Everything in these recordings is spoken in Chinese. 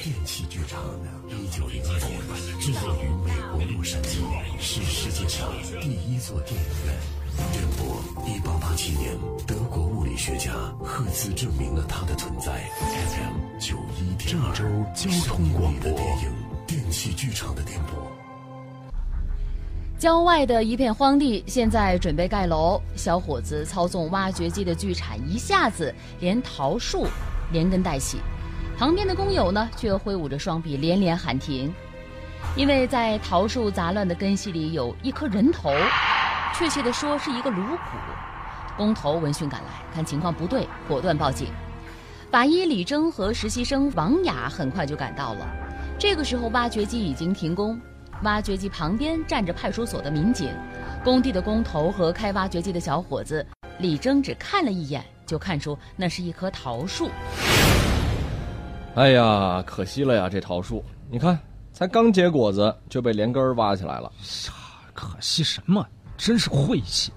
电器剧场，一九零二年制作于美国洛杉矶，是世界上第一座电影院。电波，一八八七年，德国物理学家赫兹证明了它的存在。FM 九一点二，郑州交通广播电影电器剧场的电波。郊外的一片荒地，现在准备盖楼。小伙子操纵挖掘机的巨铲，一下子连桃树连根带起。旁边的工友呢，却挥舞着双臂，连连喊停，因为在桃树杂乱的根系里有一颗人头，确切的说是一个颅骨。工头闻讯赶来，看情况不对，果断报警。法医李征和实习生王雅很快就赶到了。这个时候，挖掘机已经停工。挖掘机旁边站着派出所的民警，工地的工头和开挖掘机的小伙子李征只看了一眼，就看出那是一棵桃树。哎呀，可惜了呀！这桃树，你看，才刚结果子就被连根儿挖起来了。呀，可惜什么？真是晦气！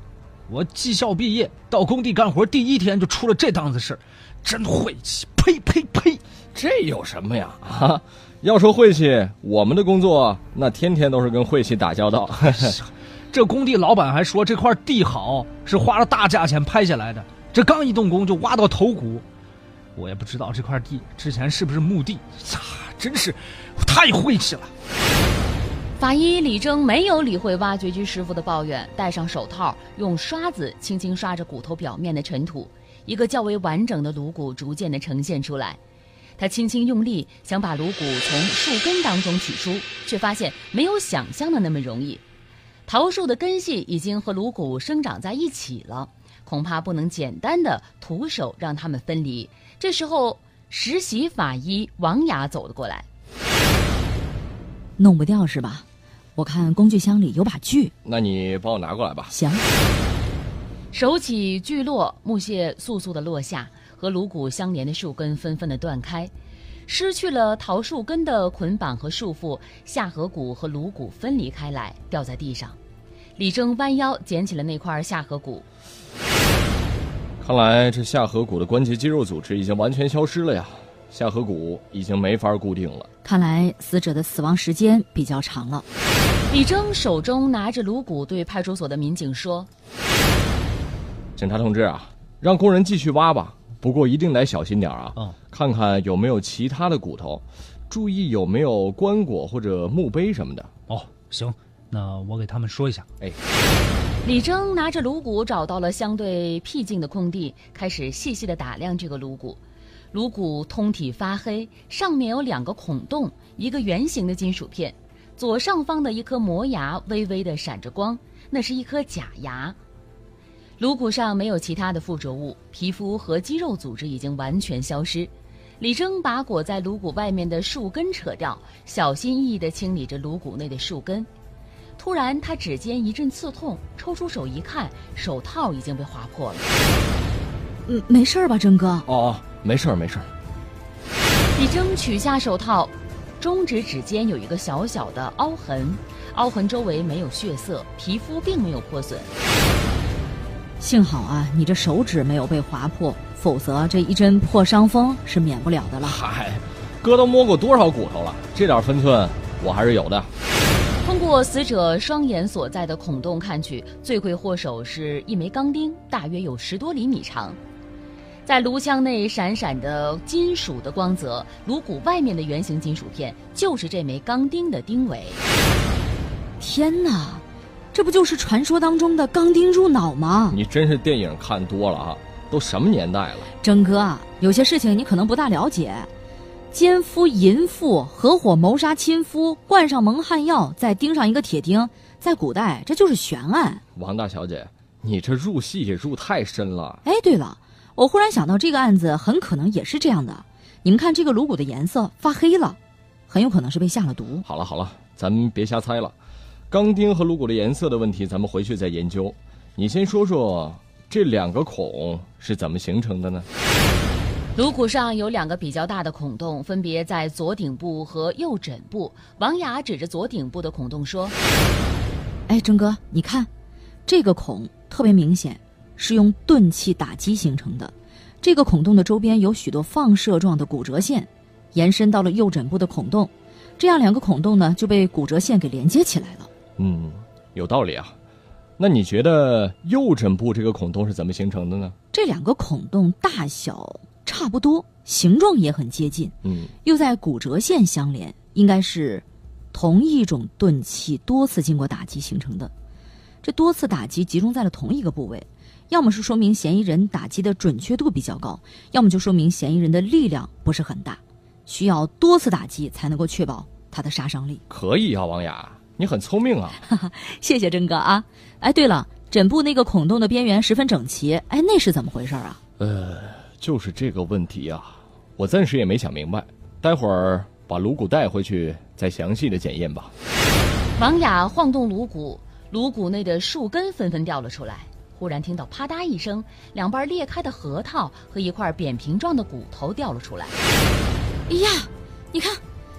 我技校毕业到工地干活第一天就出了这档子事儿，真晦气！呸呸呸！这有什么呀？啊！要说晦气，我们的工作那天天都是跟晦气打交道。这工地老板还说这块地好，是花了大价钱拍下来的。这刚一动工就挖到头骨，我也不知道这块地之前是不是墓地。呀，真是太晦气了！法医李征没有理会挖掘机师傅的抱怨，戴上手套，用刷子轻轻刷着骨头表面的尘土，一个较为完整的颅骨逐渐的呈现出来。他轻轻用力，想把颅骨从树根当中取出，却发现没有想象的那么容易。桃树的根系已经和颅骨生长在一起了，恐怕不能简单的徒手让它们分离。这时候，实习法医王雅走了过来，弄不掉是吧？我看工具箱里有把锯，那你帮我拿过来吧。行。手起锯落，木屑簌簌的落下。和颅骨相连的树根纷纷的断开，失去了桃树根的捆绑和束缚，下颌骨和颅骨分离开来，掉在地上。李征弯腰捡起了那块下颌骨，看来这下颌骨的关节肌肉组织已经完全消失了呀，下颌骨已经没法固定了。看来死者的死亡时间比较长了。李征手中拿着颅骨，对派出所的民警说：“警察同志啊，让工人继续挖吧。”不过一定得小心点啊！嗯，看看有没有其他的骨头，注意有没有棺椁或者墓碑什么的。哦，行，那我给他们说一下。哎，李征拿着颅骨找到了相对僻静的空地，开始细细的打量这个颅骨。颅骨通体发黑，上面有两个孔洞，一个圆形的金属片，左上方的一颗磨牙微微的闪着光，那是一颗假牙。颅骨上没有其他的附着物，皮肤和肌肉组织已经完全消失。李征把裹在颅骨外面的树根扯掉，小心翼翼地清理着颅骨内的树根。突然，他指尖一阵刺痛，抽出手一看，手套已经被划破了。嗯，没事吧，征哥？哦哦，没事儿，没事儿。李征取下手套，中指指尖有一个小小的凹痕，凹痕周围没有血色，皮肤并没有破损。幸好啊，你这手指没有被划破，否则这一针破伤风是免不了的了。嗨，哥都摸过多少骨头了，这点分寸我还是有的。通过死者双眼所在的孔洞看去，罪魁祸首是一枚钢钉，大约有十多厘米长，在颅腔内闪闪的金属的光泽，颅骨外面的圆形金属片就是这枚钢钉的钉尾。天哪！这不就是传说当中的钢钉入脑吗？你真是电影看多了啊！都什么年代了？征哥啊，有些事情你可能不大了解。奸夫淫妇合伙谋杀亲夫，灌上蒙汗药，再钉上一个铁钉，在古代这就是悬案。王大小姐，你这入戏也入太深了。哎，对了，我忽然想到这个案子很可能也是这样的。你们看这个颅骨的颜色发黑了，很有可能是被下了毒。好了好了，咱们别瞎猜了。钢钉和颅骨的颜色的问题，咱们回去再研究。你先说说这两个孔是怎么形成的呢？颅骨上有两个比较大的孔洞，分别在左顶部和右枕部。王雅指着左顶部的孔洞说：“哎，郑哥，你看，这个孔特别明显，是用钝器打击形成的。这个孔洞的周边有许多放射状的骨折线，延伸到了右枕部的孔洞，这样两个孔洞呢就被骨折线给连接起来了。嗯，有道理啊。那你觉得右枕部这个孔洞是怎么形成的呢？这两个孔洞大小差不多，形状也很接近，嗯，又在骨折线相连，应该是同一种钝器多次经过打击形成的。这多次打击集中在了同一个部位，要么是说明嫌疑人打击的准确度比较高，要么就说明嫌疑人的力量不是很大，需要多次打击才能够确保他的杀伤力。可以啊，王雅，你很聪明啊！谢谢真哥啊！哎，对了，枕部那个孔洞的边缘十分整齐，哎，那是怎么回事啊？呃，就是这个问题啊，我暂时也没想明白，待会儿把颅骨带回去再详细的检验吧。王雅晃动颅骨。颅骨内的树根纷纷掉了出来，忽然听到啪嗒一声，两瓣裂开的核桃和一块扁平状的骨头掉了出来。哎呀，你看，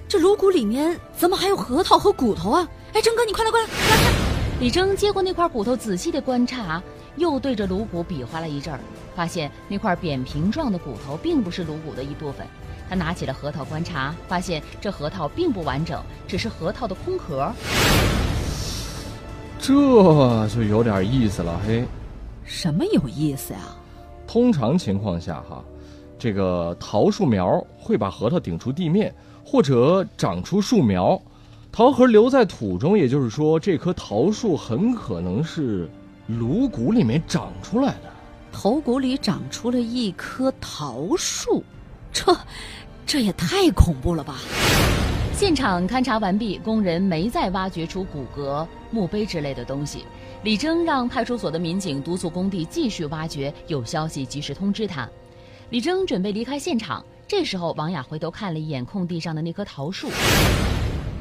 这颅骨里面怎么还有核桃和骨头啊？哎，征哥，你快来，快来，快看！李征接过那块骨头，仔细的观察，又对着颅骨比划了一阵儿，发现那块扁平状的骨头并不是颅骨的一部分。他拿起了核桃观察，发现这核桃并不完整，只是核桃的空壳。这就有点意思了，嘿。什么有意思呀？通常情况下，哈，这个桃树苗会把核桃顶出地面，或者长出树苗，桃核留在土中。也就是说，这棵桃树很可能是颅骨里面长出来的。头骨里长出了一棵桃树，这，这也太恐怖了吧！现场勘查完毕，工人没再挖掘出骨骼、墓碑之类的东西。李征让派出所的民警督促工地继续挖掘，有消息及时通知他。李征准备离开现场，这时候王雅回头看了一眼空地上的那棵桃树。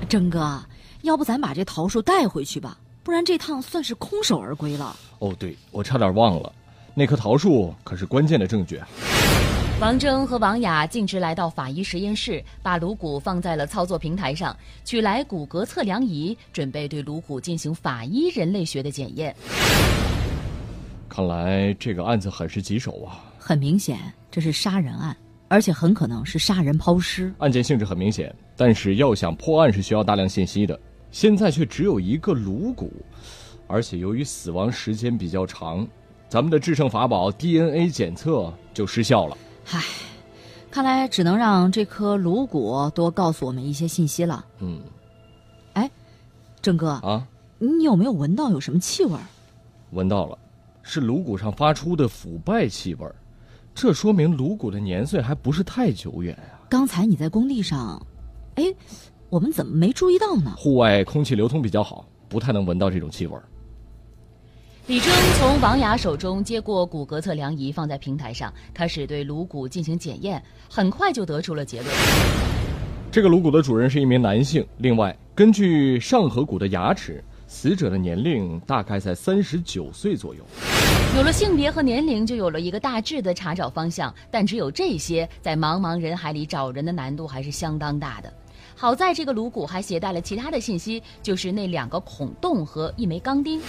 征哥，要不咱把这桃树带回去吧？不然这趟算是空手而归了。哦，对，我差点忘了，那棵桃树可是关键的证据啊。王峥和王雅径直来到法医实验室，把颅骨放在了操作平台上，取来骨骼测量仪，准备对颅骨进行法医人类学的检验。看来这个案子很是棘手啊！很明显，这是杀人案，而且很可能是杀人抛尸。案件性质很明显，但是要想破案是需要大量信息的。现在却只有一个颅骨，而且由于死亡时间比较长，咱们的制胜法宝 DNA 检测就失效了。唉，看来只能让这颗颅骨多告诉我们一些信息了。嗯，哎，郑哥啊，你有没有闻到有什么气味？闻到了，是颅骨上发出的腐败气味，这说明颅骨的年岁还不是太久远啊。刚才你在工地上，哎，我们怎么没注意到呢？户外空气流通比较好，不太能闻到这种气味。李征从王雅手中接过骨骼测量仪，放在平台上，开始对颅骨进行检验。很快就得出了结论：这个颅骨的主人是一名男性。另外，根据上颌骨的牙齿，死者的年龄大概在三十九岁左右。有了性别和年龄，就有了一个大致的查找方向。但只有这些，在茫茫人海里找人的难度还是相当大的。好在这个颅骨还携带了其他的信息，就是那两个孔洞和一枚钢钉。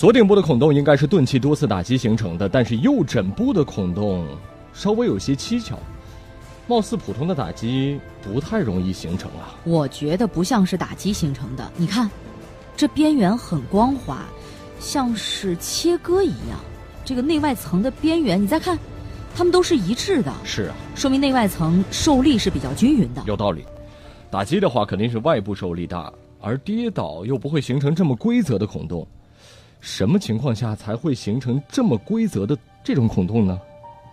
左顶部的孔洞应该是钝器多次打击形成的，但是右枕部的孔洞稍微有些蹊跷，貌似普通的打击不太容易形成啊。我觉得不像是打击形成的，你看，这边缘很光滑，像是切割一样。这个内外层的边缘，你再看，它们都是一致的。是啊，说明内外层受力是比较均匀的。有道理，打击的话肯定是外部受力大，而跌倒又不会形成这么规则的孔洞。什么情况下才会形成这么规则的这种孔洞呢？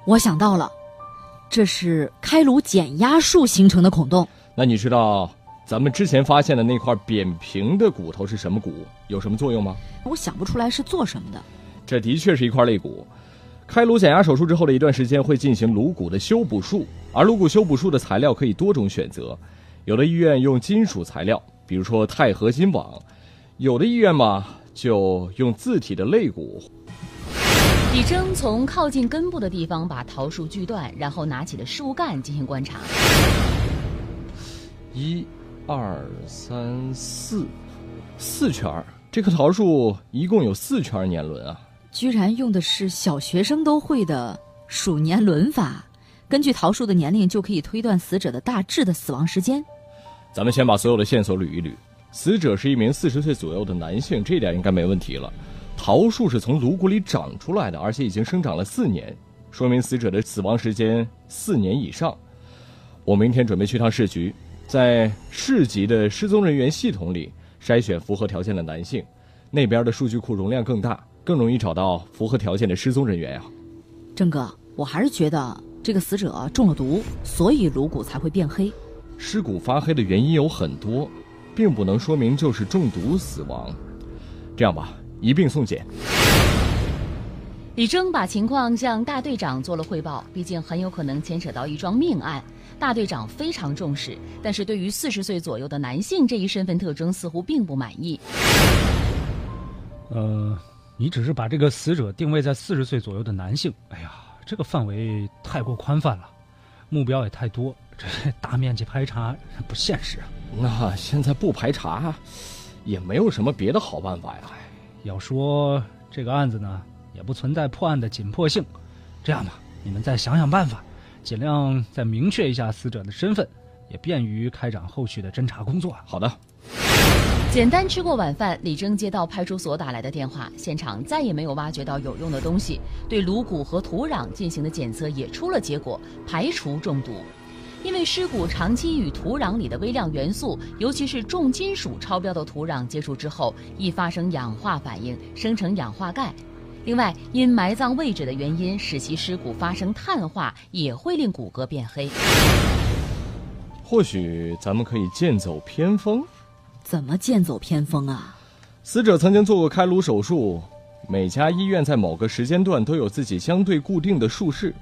我想到了，这是开颅减压术形成的孔洞。那你知道咱们之前发现的那块扁平的骨头是什么骨？有什么作用吗？我想不出来是做什么的。这的确是一块肋骨。开颅减压手术之后的一段时间会进行颅骨的修补术，而颅骨修补术的材料可以多种选择，有的医院用金属材料，比如说钛合金网；有的医院嘛。就用自体的肋骨。李征从靠近根部的地方把桃树锯断，然后拿起了树干进行观察。一、二、三、四，四圈儿。这棵桃树一共有四圈年轮啊！居然用的是小学生都会的数年轮法，根据桃树的年龄就可以推断死者的大致的死亡时间。咱们先把所有的线索捋一捋。死者是一名四十岁左右的男性，这点应该没问题了。桃树是从颅骨里长出来的，而且已经生长了四年，说明死者的死亡时间四年以上。我明天准备去趟市局，在市级的失踪人员系统里筛选符合条件的男性，那边的数据库容量更大，更容易找到符合条件的失踪人员呀。郑哥，我还是觉得这个死者中了毒，所以颅骨才会变黑。尸骨发黑的原因有很多。并不能说明就是中毒死亡。这样吧，一并送检。李征把情况向大队长做了汇报，毕竟很有可能牵扯到一桩命案，大队长非常重视。但是对于四十岁左右的男性这一身份特征，似乎并不满意。呃，你只是把这个死者定位在四十岁左右的男性，哎呀，这个范围太过宽泛了，目标也太多，这大面积排查不现实啊。那现在不排查，也没有什么别的好办法呀。要说这个案子呢，也不存在破案的紧迫性。这样吧，你们再想想办法，尽量再明确一下死者的身份，也便于开展后续的侦查工作。好的。简单吃过晚饭，李征接到派出所打来的电话，现场再也没有挖掘到有用的东西，对颅骨和土壤进行的检测也出了结果，排除中毒。因为尸骨长期与土壤里的微量元素，尤其是重金属超标的土壤接触之后，易发生氧化反应，生成氧化钙。另外，因埋葬位置的原因，使其尸骨发生碳化，也会令骨骼变黑。或许咱们可以剑走偏锋。怎么剑走偏锋啊？死者曾经做过开颅手术，每家医院在某个时间段都有自己相对固定的术式。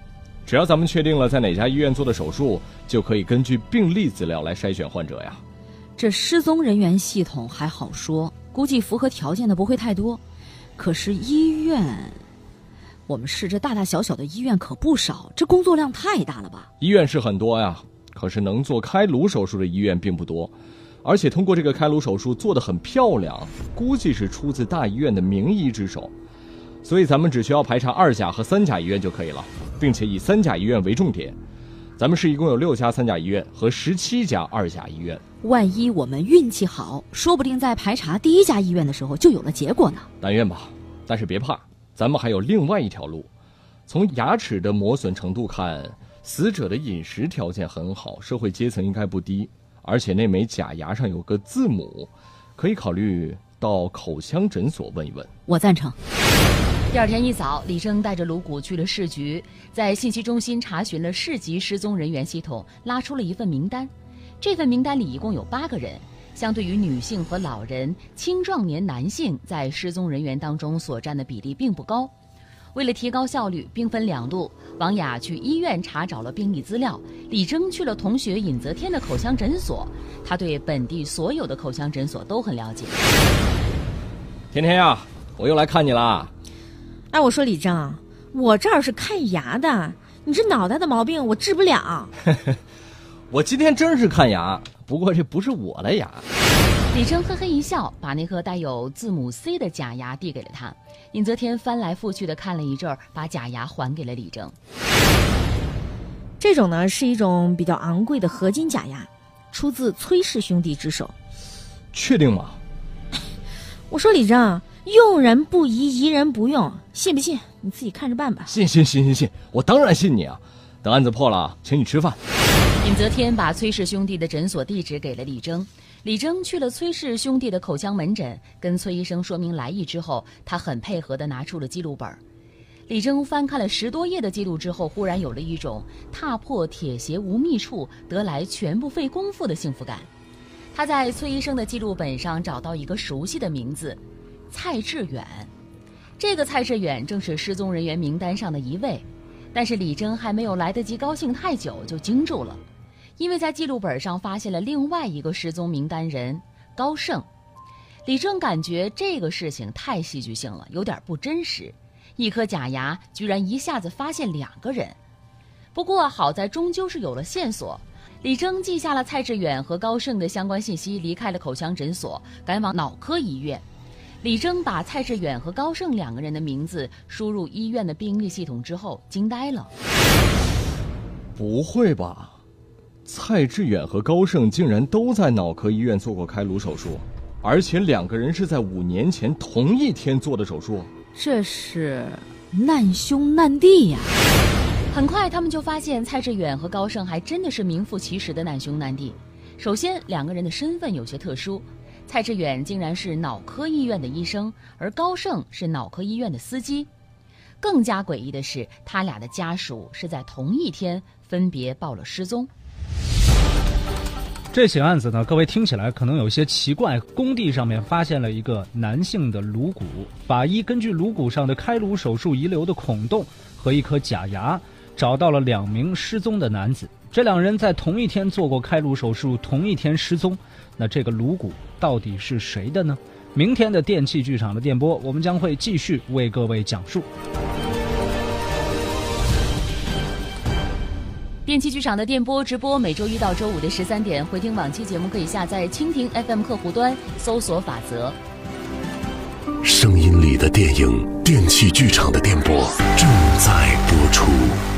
只要咱们确定了在哪家医院做的手术，就可以根据病历资料来筛选患者呀。这失踪人员系统还好说，估计符合条件的不会太多。可是医院，我们市这大大小小的医院可不少，这工作量太大了吧？医院是很多呀，可是能做开颅手术的医院并不多，而且通过这个开颅手术做得很漂亮，估计是出自大医院的名医之手。所以咱们只需要排查二甲和三甲医院就可以了，并且以三甲医院为重点。咱们市一共有六家三甲医院和十七家二甲医院。万一我们运气好，说不定在排查第一家医院的时候就有了结果呢。但愿吧。但是别怕，咱们还有另外一条路。从牙齿的磨损程度看，死者的饮食条件很好，社会阶层应该不低。而且那枚假牙上有个字母，可以考虑到口腔诊所问一问。我赞成。第二天一早，李征带着颅骨去了市局，在信息中心查询了市级失踪人员系统，拉出了一份名单。这份名单里一共有八个人，相对于女性和老人，青壮年男性在失踪人员当中所占的比例并不高。为了提高效率，兵分两路，王雅去医院查找了病历资料，李征去了同学尹泽天的口腔诊所，他对本地所有的口腔诊所都很了解。天天呀，我又来看你了。哎，我说李正，我这儿是看牙的，你这脑袋的毛病我治不了。我今天真是看牙，不过这不是我的牙。李正呵呵一笑，把那颗带有字母 C 的假牙递给了他。尹泽天翻来覆去的看了一阵儿，把假牙还给了李正。这种呢是一种比较昂贵的合金假牙，出自崔氏兄弟之手。确定吗？我说李征。用人不疑，疑人不用，信不信你自己看着办吧。信信信信信，我当然信你啊！等案子破了，请你吃饭。尹泽天把崔氏兄弟的诊所地址给了李征，李征去了崔氏兄弟的口腔门诊，跟崔医生说明来意之后，他很配合地拿出了记录本。李征翻看了十多页的记录之后，忽然有了一种踏破铁鞋无觅处，得来全不费工夫的幸福感。他在崔医生的记录本上找到一个熟悉的名字。蔡志远，这个蔡志远正是失踪人员名单上的一位，但是李征还没有来得及高兴太久，就惊住了，因为在记录本上发现了另外一个失踪名单人高盛。李征感觉这个事情太戏剧性了，有点不真实，一颗假牙居然一下子发现两个人。不过好在终究是有了线索，李征记下了蔡志远和高盛的相关信息，离开了口腔诊所，赶往脑科医院。李征把蔡志远和高盛两个人的名字输入医院的病历系统之后，惊呆了。不会吧？蔡志远和高盛竟然都在脑科医院做过开颅手术，而且两个人是在五年前同一天做的手术。这是难兄难弟呀！很快，他们就发现蔡志远和高盛还真的是名副其实的难兄难弟。首先，两个人的身份有些特殊，蔡志远竟然是脑科医院的医生，而高盛是脑科医院的司机。更加诡异的是，他俩的家属是在同一天分别报了失踪。这起案子呢，各位听起来可能有些奇怪。工地上面发现了一个男性的颅骨，法医根据颅骨上的开颅手术遗留的孔洞和一颗假牙，找到了两名失踪的男子。这两人在同一天做过开颅手术，同一天失踪。那这个颅骨到底是谁的呢？明天的电器剧场的电波，我们将会继续为各位讲述。电器剧场的电波直播，每周一到周五的十三点回听往期节目，可以下载蜻蜓 FM 客户端，搜索“法则”。声音里的电影，电器剧场的电波正在播出。